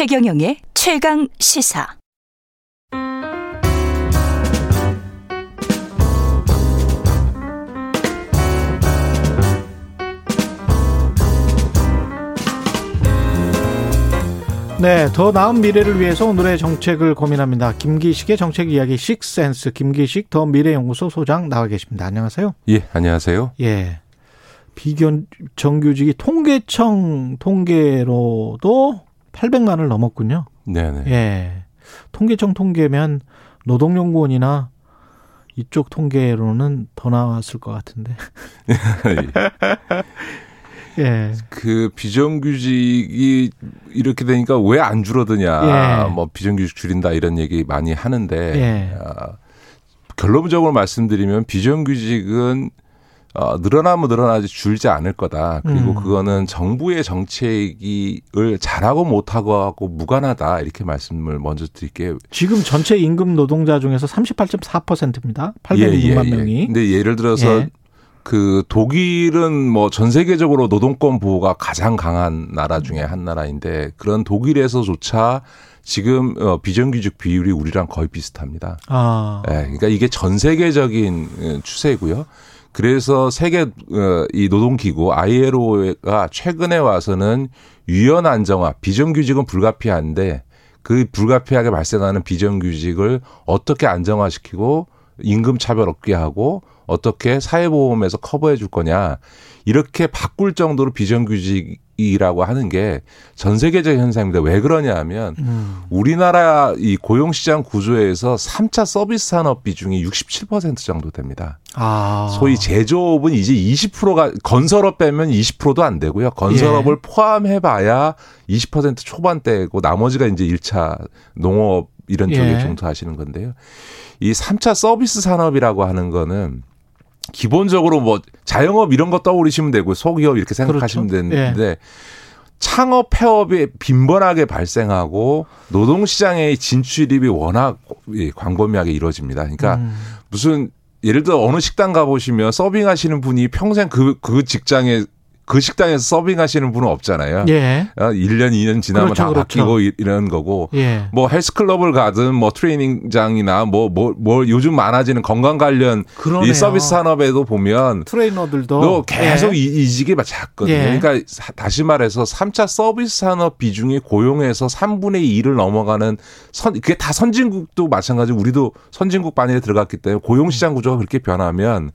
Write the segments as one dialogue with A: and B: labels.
A: 최경영의 최강 시사.
B: 네, 더 나은 미래를 위해서 오늘의 정책을 고민합니다. 김기식의 정책 이야기 식센스 김기식 더 미래연구소 소장 나와 계십니다. 안녕하세요.
C: 예, 안녕하세요.
B: 예. 비견 정규직이 통계청 통계로도 800만을 넘었군요.
C: 네, 네.
B: 예. 통계청 통계면 노동연구원이나 이쪽 통계로는 더 나왔을 것 같은데.
C: 예. 그 비정규직이 이렇게 되니까 왜 안 줄어드냐. 예. 뭐 비정규직 줄인다 이런 얘기 많이 하는데 예. 아, 결론적으로 말씀드리면 비정규직은 어, 늘어나면 늘어나지 줄지 않을 거다. 그리고 음. 그거는 정부의 정책을 잘하고 못하고 하고 무관하다. 이렇게 말씀을 먼저 드릴게요.
B: 지금 전체 임금 노동자 중에서 38.4%입니다. 806만 예, 예, 예. 명이.
C: 근데 예를 들어서 예. 그 독일은 뭐 전 세계적으로 노동권 보호가 가장 강한 나라 중에 한 나라인데 그런 독일에서조차 지금 어 비정규직 비율이 우리랑 거의 비슷합니다. 아. 예, 그러니까 이게 전 세계적인 어, 추세고요. 그래서 세계 어, 이 노동기구 ILO가 최근에 와서는 유연 안정화, 비정규직은 불가피한데 그 불가피하게 발생하는 비정규직을 어떻게 안정화시키고 임금 차별 없게 하고 어떻게 사회보험에서 커버해 줄 거냐. 이렇게 바꿀 정도로 비정규직 이라고 하는 게 전 세계적 현상입니다. 왜 그러냐 하면 음. 우리나라 이 고용시장 구조에서 3차 서비스 산업 비중이 67% 정도 됩니다. 아. 소위 제조업은 이제 20%가 건설업 빼면 20%도 안 되고요. 건설업을 예. 포함해 봐야 20% 초반대고 나머지가 이제 1차 농업 이런 쪽에 예. 종사하시는 건데요. 이 3차 서비스 산업이라고 하는 거는 기본적으로 뭐 자영업 이런 거 떠올리시면 되고 소기업 이렇게 생각하시면 그렇죠. 되는데 예. 창업 폐업이 빈번하게 발생하고 노동 시장의 진출입이 워낙 광범위하게 이루어집니다. 그러니까 음. 무슨 예를 들어 어느 식당 가보시면 서빙하시는 분이 평생 그, 그 직장에 그 식당에서 서빙하시는 분은 없잖아요. 예. 1년, 어, 2년 지나면 그렇죠, 다 그렇죠. 바뀌고 이런 거고. 예. 뭐 헬스클럽을 가든 뭐 트레이닝장이나 뭐, 뭐, 뭐 요즘 많아지는 건강 관련 그러네요. 이 서비스 산업에도 보면
B: 트레이너들도
C: 계속 예. 이직이 작거든요. 예. 그러니까 다시 말해서 3차 서비스 산업 비중이 고용에서 3분의 2를 넘어가는 선, 그게 다 선진국도 마찬가지로 우리도 선진국 반열에 들어갔기 때문에 고용시장 구조가 그렇게 변하면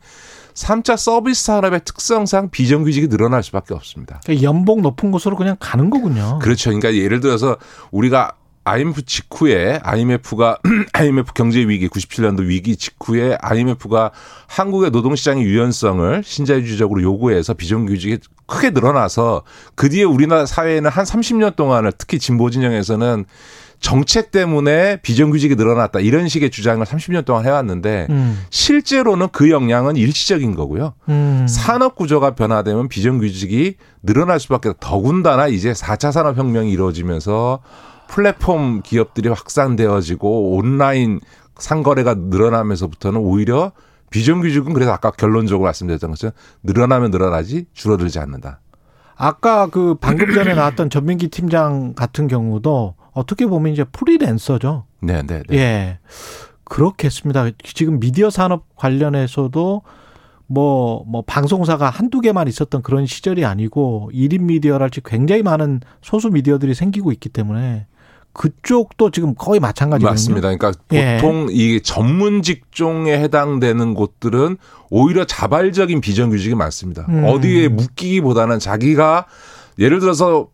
C: 3차 서비스 산업의 특성상 비정규직이 늘어날 수밖에 없습니다.
B: 그러니까 연봉 높은 곳으로 그냥 가는 거군요.
C: 그렇죠. 그러니까 예를 들어서 우리가 IMF 직후에 IMF가 IMF 경제 위기 97년도 위기 직후에 IMF가 한국의 노동시장의 유연성을 신자유주의적으로 요구해서 비정규직이 크게 늘어나서 그 뒤에 우리나라 사회에는 한 30년 동안을 특히 진보 진영에서는 정책 때문에 비정규직이 늘어났다 이런 식의 주장을 30년 동안 해왔는데 음. 실제로는 그 영향은 일시적인 거고요. 음. 산업 구조가 변화되면 비정규직이 늘어날 수밖에 더군다나 이제 4차 산업 혁명이 이루어지면서 플랫폼 기업들이 확산되어지고 온라인 상거래가 늘어나면서부터는 오히려 비정규직은 그래서 아까 결론적으로 말씀드렸던 것처럼 늘어나면 늘어나지 줄어들지 않는다.
B: 아까 그 방금 전에 나왔던 전민기 팀장 같은 경우도 어떻게 보면 이제 프리랜서죠.
C: 네, 네, 네.
B: 예. 그렇겠습니다. 지금 미디어 산업 관련해서도 뭐, 뭐, 방송사가 한두 개만 있었던 그런 시절이 아니고, 1인 미디어랄지 굉장히 많은 소수 미디어들이 생기고 있기 때문에, 그쪽도 지금 거의 마찬가지거든요.
C: 맞습니다. 그러니까 예. 보통 이 전문 직종에 해당되는 곳들은 오히려 자발적인 비정규직이 많습니다. 음. 어디에 묶이기보다는 자기가 예를 들어서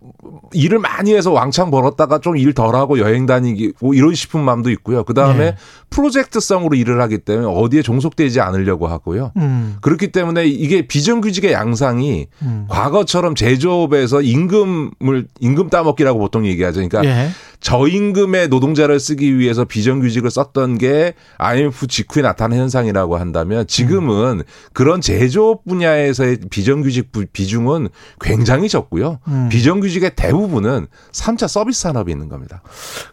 C: 일을 많이 해서 왕창 벌었다가 좀 일 덜하고 여행 다니기 뭐 이런 싶은 마음도 있고요. 그 다음에 네. 프로젝트성으로 일을 하기 때문에 어디에 종속되지 않으려고 하고요. 음. 그렇기 때문에 이게 비정규직의 양상이 음. 과거처럼 제조업에서 임금을 임금 따먹기라고 보통 얘기하죠. 그러니까 예. 저임금의 노동자를 쓰기 위해서 비정규직을 썼던 게 IMF 직후에 나타난 현상이라고 한다면 지금은 음. 그런 제조업 분야에서의 비정규직 비중은 굉장히 적고요. 음. 비정규직의 대부분은 3차 서비스 산업이 있는 겁니다.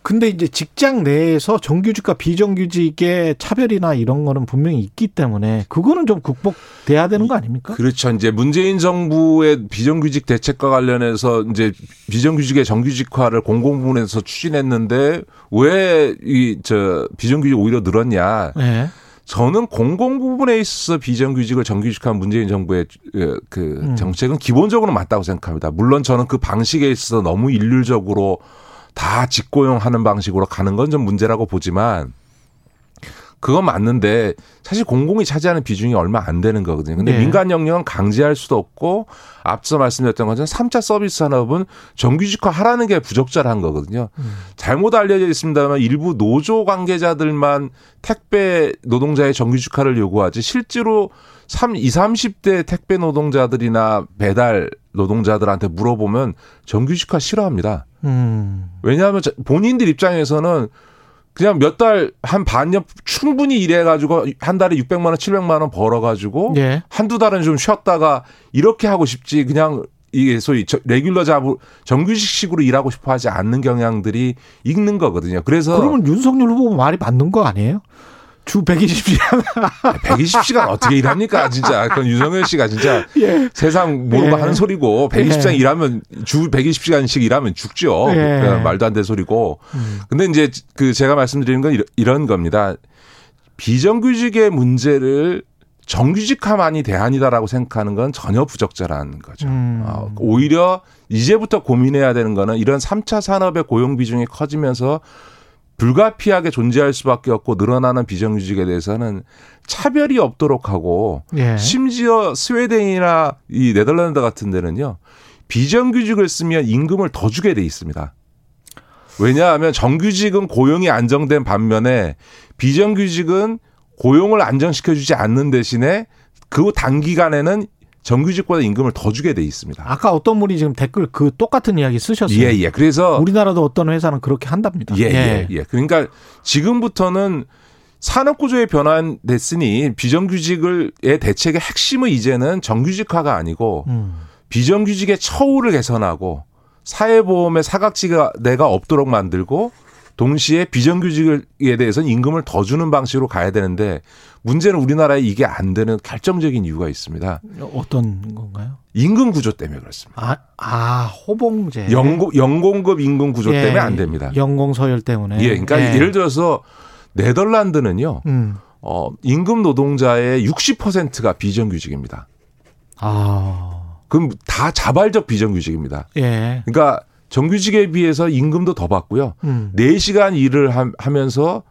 B: 근데 이제 직장 내에서 정규직과 비정규직의 차별이나 이런 거는 분명히 있기 때문에 그거는 좀 극복돼야 되는 거 아닙니까?
C: 그렇죠. 이제 문재인 정부의 비정규직 대책과 관련해서 이제 비정규직의 정규직화를 공공부문에서 추진했는데 왜 이 저 비정규직 오히려 늘었냐? 네. 저는 공공 부분에 있어서 비정규직을 정규직한 문재인 정부의 그 음. 정책은 기본적으로 맞다고 생각합니다. 물론 저는 그 방식에 있어서 너무 일률적으로 다 직고용하는 방식으로 가는 건 좀 문제라고 보지만 그건 맞는데 사실 공공이 차지하는 비중이 얼마 안 되는 거거든요. 근데 네. 민간 영역은 강제할 수도 없고 앞서 말씀드렸던 것처럼 3차 서비스 산업은 정규직화 하라는 게 부적절한 거거든요. 음. 잘못 알려져 있습니다만 일부 노조 관계자들만 택배 노동자의 정규직화를 요구하지 실제로 3, 20, 30대 택배 노동자들이나 배달 노동자들한테 물어보면 정규직화 싫어합니다. 음. 왜냐하면 본인들 입장에서는 그냥 몇 달 한 반년 충분히 일해가지고 한 달에 600만 원, 700만 원 벌어가지고 예. 한두 달은 좀 쉬었다가 이렇게 하고 싶지 그냥 이게 소위 레귤러 잡을 정규직식으로 일하고 싶어 하지 않는 경향들이 있는 거거든요. 그래서
B: 그러면 윤석열 후보 말이 맞는 거 아니에요? 주 120시간.
C: 120시간 어떻게 일합니까? 진짜. 그건 유성현 씨가 진짜 예. 세상 모르고 예. 하는 소리고 120시간 예. 일하면 주 120시간씩 일하면 죽죠. 예. 말도 안 되는 소리고. 음. 근데 이제 그 제가 말씀드리는 건 이런 겁니다. 비정규직의 문제를 정규직화만이 대안이다라고 생각하는 건 전혀 부적절한 거죠. 음. 어, 오히려 이제부터 고민해야 되는 거는 이런 3차 산업의 고용 비중이 커지면서 불가피하게 존재할 수밖에 없고 늘어나는 비정규직에 대해서는 차별이 없도록 하고 예. 심지어 스웨덴이나 이 네덜란드 같은 데는요 비정규직을 쓰면 임금을 더 주게 돼 있습니다. 왜냐하면 정규직은 고용이 안정된 반면에 비정규직은 고용을 안정시켜주지 않는 대신에 그 단기간에는 정규직보다 임금을 더 주게 돼 있습니다.
B: 아까 어떤 분이 지금 댓글 그 똑같은 이야기 쓰셨어요.
C: 예, 예. 그래서
B: 우리나라도 어떤 회사는 그렇게 한답니다.
C: 예, 예, 예. 예. 그러니까 지금부터는 산업 구조의 변화됐으니 비정규직을의 대책의 핵심은 이제는 정규직화가 아니고 음. 비정규직의 처우를 개선하고 사회보험의 사각지가 내가 없도록 만들고 동시에 비정규직에 대해서는 임금을 더 주는 방식으로 가야 되는데 문제는 우리나라에 이게 안 되는 결정적인 이유가 있습니다.
B: 어떤 건가요?
C: 임금 구조 때문에 그렇습니다.
B: 아, 아 호봉제.
C: 연공, 연공급 임금 구조 예, 때문에 안 됩니다.
B: 연공 서열 때문에.
C: 예, 그러니까 예. 를 들어서 네덜란드는요. 음. 어, 임금 노동자의 60%가 비정규직입니다. 아. 그럼 다 자발적 비정규직입니다. 예. 그러니까 정규직에 비해서 임금도 더 받고요. 음. 4시간 일을 하 면서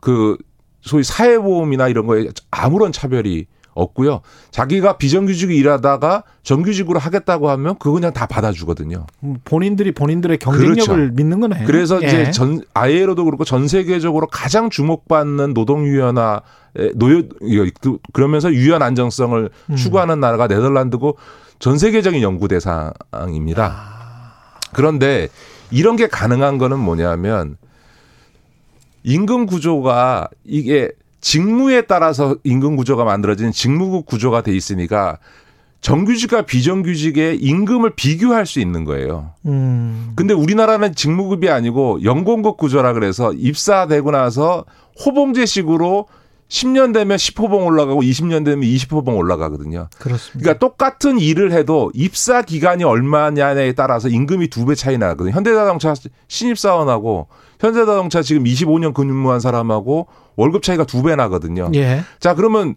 C: 그 소위 사회보험이나 이런 거에 아무런 차별이 없고요. 자기가 비정규직으로 일하다가 정규직으로 하겠다고 하면 그거 그냥 다 받아주거든요.
B: 음, 본인들이 본인들의 경쟁력을 그렇죠. 믿는 거네요.
C: 그래서 예. 이제 전 아이에로도 그렇고 전 세계적으로 가장 주목받는 노동유연화 노여 그러면서 유연 안정성을 음. 추구하는 나라가 네덜란드고 전 세계적인 연구 대상입니다. 아. 그런데 이런 게 가능한 거는 뭐냐면 임금 구조가 이게 직무에 따라서 임금 구조가 만들어진 직무국 구조가 돼 있으니까 정규직과 비정규직의 임금을 비교할 수 있는 거예요. 음. 근데 우리나라는 직무급이 아니고 연공급 구조라 그래서 입사되고 나서 호봉제식으로 10년 되면 10호봉 올라가고 20년 되면 20호봉 올라가거든요. 그렇습니다. 그러니까 똑같은 일을 해도 입사 기간이 얼마냐에 따라서 임금이 두 배 차이 나거든요. 현대자동차 신입사원하고 현대자동차 지금 25년 근무한 사람하고 월급 차이가 두 배 나거든요. 예. 자, 그러면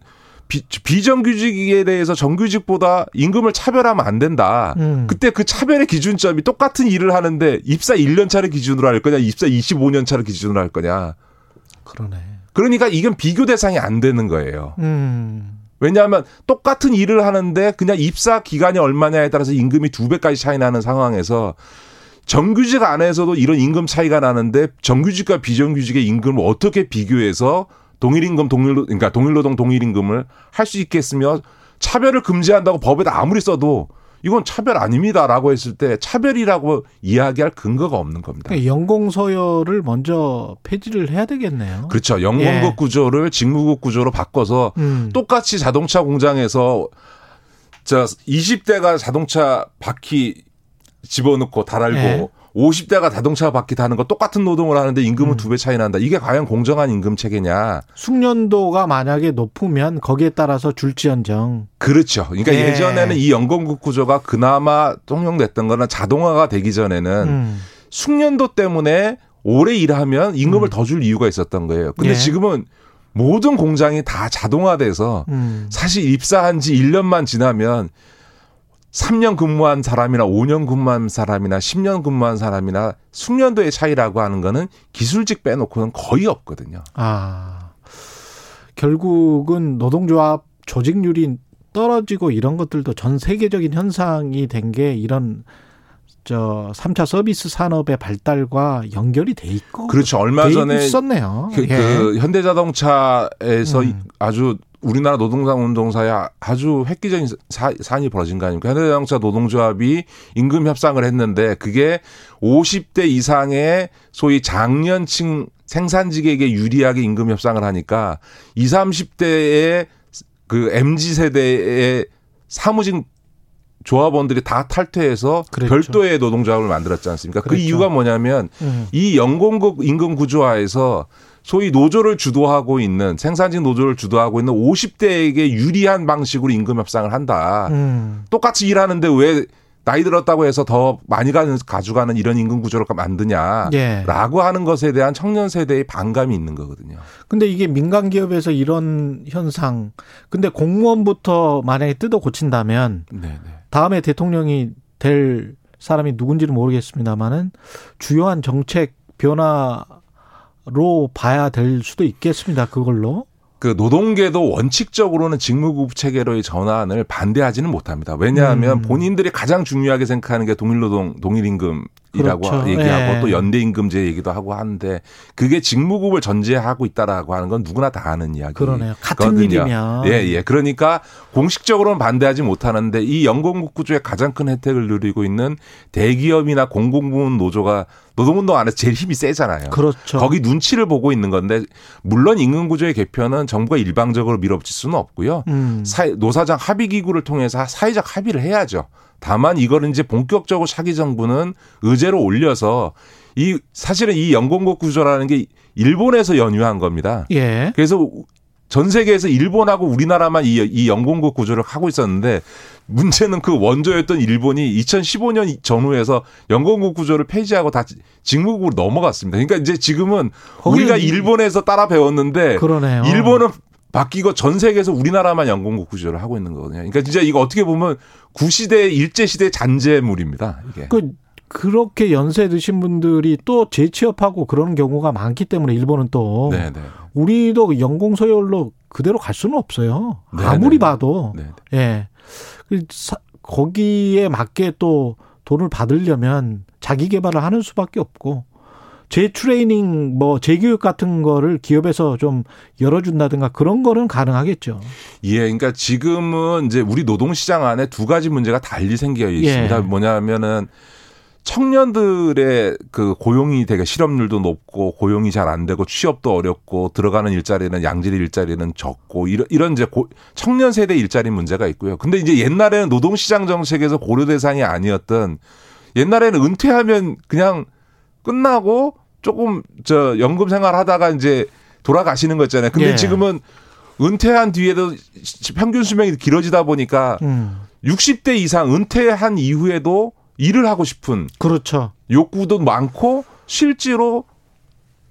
C: 비, 정규직에 대해서 정규직보다 임금을 차별하면 안 된다. 음. 그때 그 차별의 기준점이 똑같은 일을 하는데 입사 1년 차를 기준으로 할 거냐, 입사 25년 차를 기준으로 할 거냐.
B: 그러네.
C: 그러니까 이건 비교 대상이 안 되는 거예요. 음. 왜냐하면 똑같은 일을 하는데 그냥 입사 기간이 얼마냐에 따라서 임금이 두 배까지 차이 나는 상황에서 정규직 안에서도 이런 임금 차이가 나는데 정규직과 비정규직의 임금을 어떻게 비교해서 동일 임금 동일 그러니까 동일 노동 동일 임금을 할 수 있겠으며 차별을 금지한다고 법에다 아무리 써도 이건 차별 아닙니다라고 했을 때 차별이라고 이야기할 근거가 없는 겁니다.
B: 그러니까 연공 서열을 먼저 폐지를 해야 되겠네요.
C: 그렇죠. 연공국
B: 예.
C: 구조를 직무국 구조로 바꿔서
B: 음.
C: 똑같이 자동차 공장에서 저 20대가 자동차 바퀴 집어넣고 달알고
B: 예.
C: 50대가 자동차 바퀴 다는 거 똑같은 노동을 하는데 임금은
B: 음.
C: 두배 차이 난다. 이게 과연 공정한 임금 체계냐?
B: 숙련도가 만약에 높으면 거기에 따라서 줄지언정.
C: 그렇죠. 그러니까
B: 예.
C: 예. 전에는 이 연공국 구조가 그나마 통용됐던 거는 자동화가 되기 전에는
B: 음.
C: 숙련도 때문에 오래 일하면 임금을
B: 음.
C: 더줄 이유가 있었던 거예요. 근데
B: 예.
C: 지금은 모든 공장이 다 자동화돼서
B: 음.
C: 사실 입사한 지 1년만 지나면 3년 근무한 사람이나 5년 근무한 사람이나 10년 근무한 사람이나 숙련도의 차이라고 하는 거는 기술직 빼놓고는 거의 없거든요.
B: 아. 결국은 노동조합 조직률이 떨어지고 이런 것들도 전 세계적인 현상이 된 게 이런 저 3차 서비스 산업의 발달과 연결이 돼 있고
C: 그렇죠. 얼마
B: 돼
C: 전에
B: 있었네요.
C: 그,
B: 예.
C: 그 현대자동차에서
B: 음.
C: 아주 우리나라 노동당 운동사에 아주 획기적인 사, 사안이 벌어진 거 아닙니까? 현대자동차 노동조합이 임금 협상을 했는데 그게 50대 이상의 소위 장년층 생산직에게 유리하게 임금 협상을 하니까 20, 30대의 그 MZ 세대의 사무직 조합원들이 다 탈퇴해서
B: 그랬죠.
C: 별도의 노동조합을 만들었지 않습니까? 그
B: 그랬죠.
C: 이유가 뭐냐면
B: 음.
C: 이 연공급 임금 구조화에서 소위 노조를 주도하고 있는 생산직 노조를 주도하고 있는 50대에게 유리한 방식으로 임금 협상을 한다.
B: 음.
C: 똑같이 일하는데 왜 나이 들었다고 해서 더 많이 가는 가져가는 이런 임금 구조를 만드냐.
B: 예.
C: 라고 하는 것에 대한 청년 세대의 반감이 있는 거거든요.
B: 근데 이게 민간 기업에서 이런 현상 근데 공무원부터 만약에 뜯어 고친다면
C: 네, 네.
B: 다음에 대통령이 될 사람이 누군지는 모르겠습니다만은 주요한 정책 변화 로 봐야 될 수도 있겠습니다. 그걸로.
C: 그 노동계도 원칙적으로는 직무급 체계로의 전환을 반대하지는 못합니다. 왜냐하면
B: 음.
C: 본인들이 가장 중요하게 생각하는 게 동일노동, 동일임금 이라고
B: 그렇죠.
C: 얘기하고
B: 예.
C: 또 연대임금제 얘기도 하고 하는데 그게 직무급을 전제하고 있다라고 하는 건 누구나 다 아는 이야기.
B: 그러네요. 같은. 일이면.
C: 예, 예. 그러니까 공식적으로는 반대하지 못하는데 이 연공국 구조의 가장 큰 혜택을 누리고 있는 대기업이나 공공부문 노조가 노동운동 안에서 제일 힘이 세잖아요.
B: 그렇죠.
C: 거기 눈치를 보고 있는 건데 물론 임금 구조의 개편은 정부가 일방적으로 밀어붙일 수는 없고요.
B: 음.
C: 사 노사장 합의 기구를 통해서 사회적 합의를 해야죠. 다만 이거를 이제 본격적으로 차기 정부는 의제로 올려서 이 사실은 이 연공국 구조라는 게 일본에서 연유한 겁니다.
B: 예.
C: 그래서 전 세계에서 일본하고 우리나라만 이, 이 연공국 구조를 하고 있었는데 문제는 그 원조였던 일본이 2015년 전후에서 연공국 구조를 폐지하고 다 직무국으로 넘어갔습니다. 그러니까 이제 지금은 우리가
B: 이-
C: 일본에서 따라 배웠는데
B: 그러네요.
C: 일본은 바뀌고 전 세계에서 우리나라만 연공국 구조를 하고 있는 거거든요. 그러니까 진짜 이거 어떻게 보면 구시대 일제 시대 잔재물입니다. 이게.
B: 그 그렇게 연세 드신 분들이 또 재취업하고 그런 경우가 많기 때문에 일본은 또
C: 네, 네.
B: 우리도 연공 서열로 그대로 갈 수는 없어요.
C: 네,
B: 아무리
C: 네.
B: 봐도
C: 네.
B: 예. 그 사- 거기에 맞게 또 돈을 받으려면 자기 개발을 하는 수밖에 없고 재트레이닝 뭐 재교육 같은 거를 기업에서 좀 열어준다든가 그런 거는 가능하겠죠.
C: 예, 그러니까 지금은 이제 우리 노동시장 안에 두 가지 문제가 달리 생겨 있습니다.
B: 예.
C: 뭐냐면은 청년들의 그 고용이 되게 실업률도 높고 고용이 잘 안 되고 취업도 어렵고 들어가는 일자리는 양질 일자리는 적고 이런 이런 이제 고, 청년 세대 일자리 문제가 있고요. 근데 이제 옛날에는 노동 시장 정책에서 고려 대상이 아니었던 옛날에는 은퇴하면 그냥 끝나고 조금 저 연금 생활 하다가 이제 돌아가시는 거잖아요. 근데
B: 예.
C: 지금은 은퇴한 뒤에도 평균 수명이 길어지다 보니까
B: 음.
C: 60대 이상 은퇴한 이후에도 일을 하고 싶은
B: 그렇죠.
C: 욕구도 많고 실제로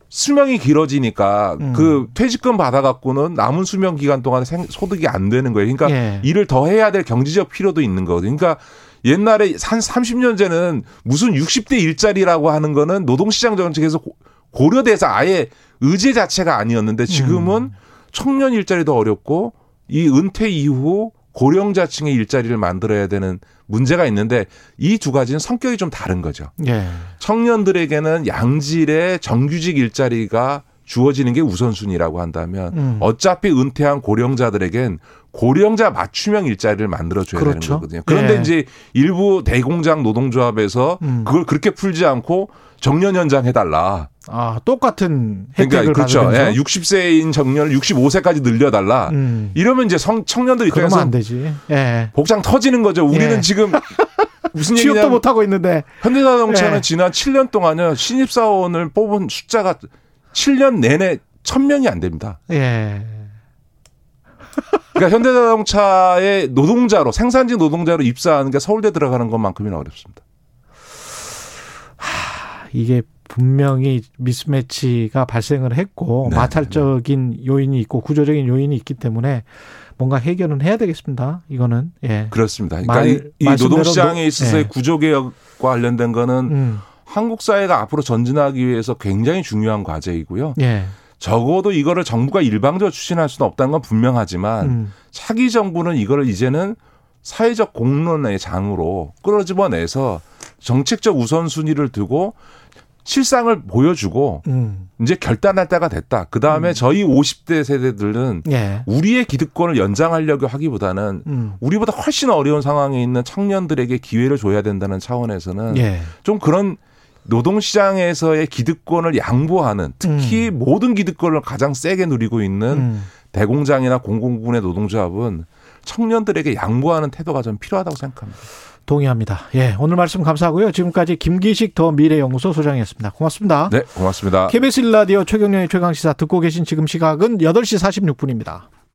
C: 수명이 길어지니까
B: 음.
C: 그 퇴직금 받아갖고는 남은 수명 기간 동안에 생- 소득이 안 되는 거예요. 그러니까
B: 예.
C: 일을 더 해야 될 경제적 필요도 있는 거거든요. 그러니까 옛날에 한 30년 전에는 무슨 60대 일자리라고 하는 거는 노동시장 정책에서 고- 고려돼서 아예 의제 자체가 아니었는데 지금은 청년 일자리도 어렵고 이 은퇴 이후 고령자층의 일자리를 만들어야 되는 문제가 있는데 이 두 가지는 성격이 좀 다른 거죠.
B: 예.
C: 청년들에게는 양질의 정규직 일자리가 주어지는 게 우선순위라고 한다면
B: 음.
C: 어차피 은퇴한 고령자들에겐 고령자 맞춤형 일자리를 만들어줘야
B: 그렇죠.
C: 되는 거거든요. 그런데
B: 예.
C: 이제 일부 대공장 노동조합에서
B: 음.
C: 그걸 그렇게 풀지 않고 정년 연장 해달라.
B: 아, 똑같은
C: 그러니까 그렇죠. 예, 60세인 정년을 65세까지 늘려달라.
B: 음.
C: 이러면 이제 성, 청년들 입장에서
B: 안 되지. 예.
C: 복장 터지는 거죠. 우리는
B: 예.
C: 지금 무슨
B: 취업도 못 하고 있는데.
C: 현대자동차는
B: 예.
C: 지난 7년 동안요 신입 사원을 뽑은 숫자가 7년 내내 1000명이 안 됩니다.
B: 예.
C: 그러니까 현대자동차의 노동자로 생산직 노동자로 입사하는 게 서울대 들어가는 것만큼이나 어렵습니다.
B: 이게 분명히 미스매치가 발생을 했고
C: 네,
B: 마찰적인 요인이 있고 구조적인 요인이 있기 때문에 뭔가 해결은 해야 되겠습니다. 이거는 예.
C: 그렇습니다. 그러니까
B: 말-
C: 이, 이 노동시장에
B: 노-
C: 있어서의
B: 예.
C: 구조개혁과 관련된 거는
B: 음.
C: 한국 사회가 앞으로 전진하기 위해서 굉장히 중요한 과제이고요.
B: 예.
C: 적어도 이거를 정부가 일방적으로 추진할 수는 없다는 건 분명하지만
B: 음.
C: 차기 정부는 이거를 이제는 사회적 공론의 장으로 끌어집어내서 정책적 우선순위를 두고 실상을 보여주고
B: 음.
C: 이제 결단할 때가 됐다. 그 다음에 저희 50대 세대들은
B: 예.
C: 우리의 기득권을 연장하려고 하기보다는
B: 음.
C: 우리보다 훨씬 어려운 상황에 있는 청년들에게 기회를 줘야 된다는 차원에서는
B: 예.
C: 좀 그런 노동시장에서의 기득권을 양보하는 특히 모든 기득권을 가장 세게 누리고 있는
B: 음.
C: 대공장이나 공공부문의 노동조합은 청년들에게 양보하는 태도가 좀 필요하다고 생각합니다.
B: 동의합니다. 예. 오늘 말씀 감사하고요. 지금까지 김기식 더 미래연구소 소장이었습니다. 고맙습니다.
C: 네, 고맙습니다.
B: KBS 일라디오 최경련의 최강시사 듣고 계신 지금 시각은 8시 46분입니다.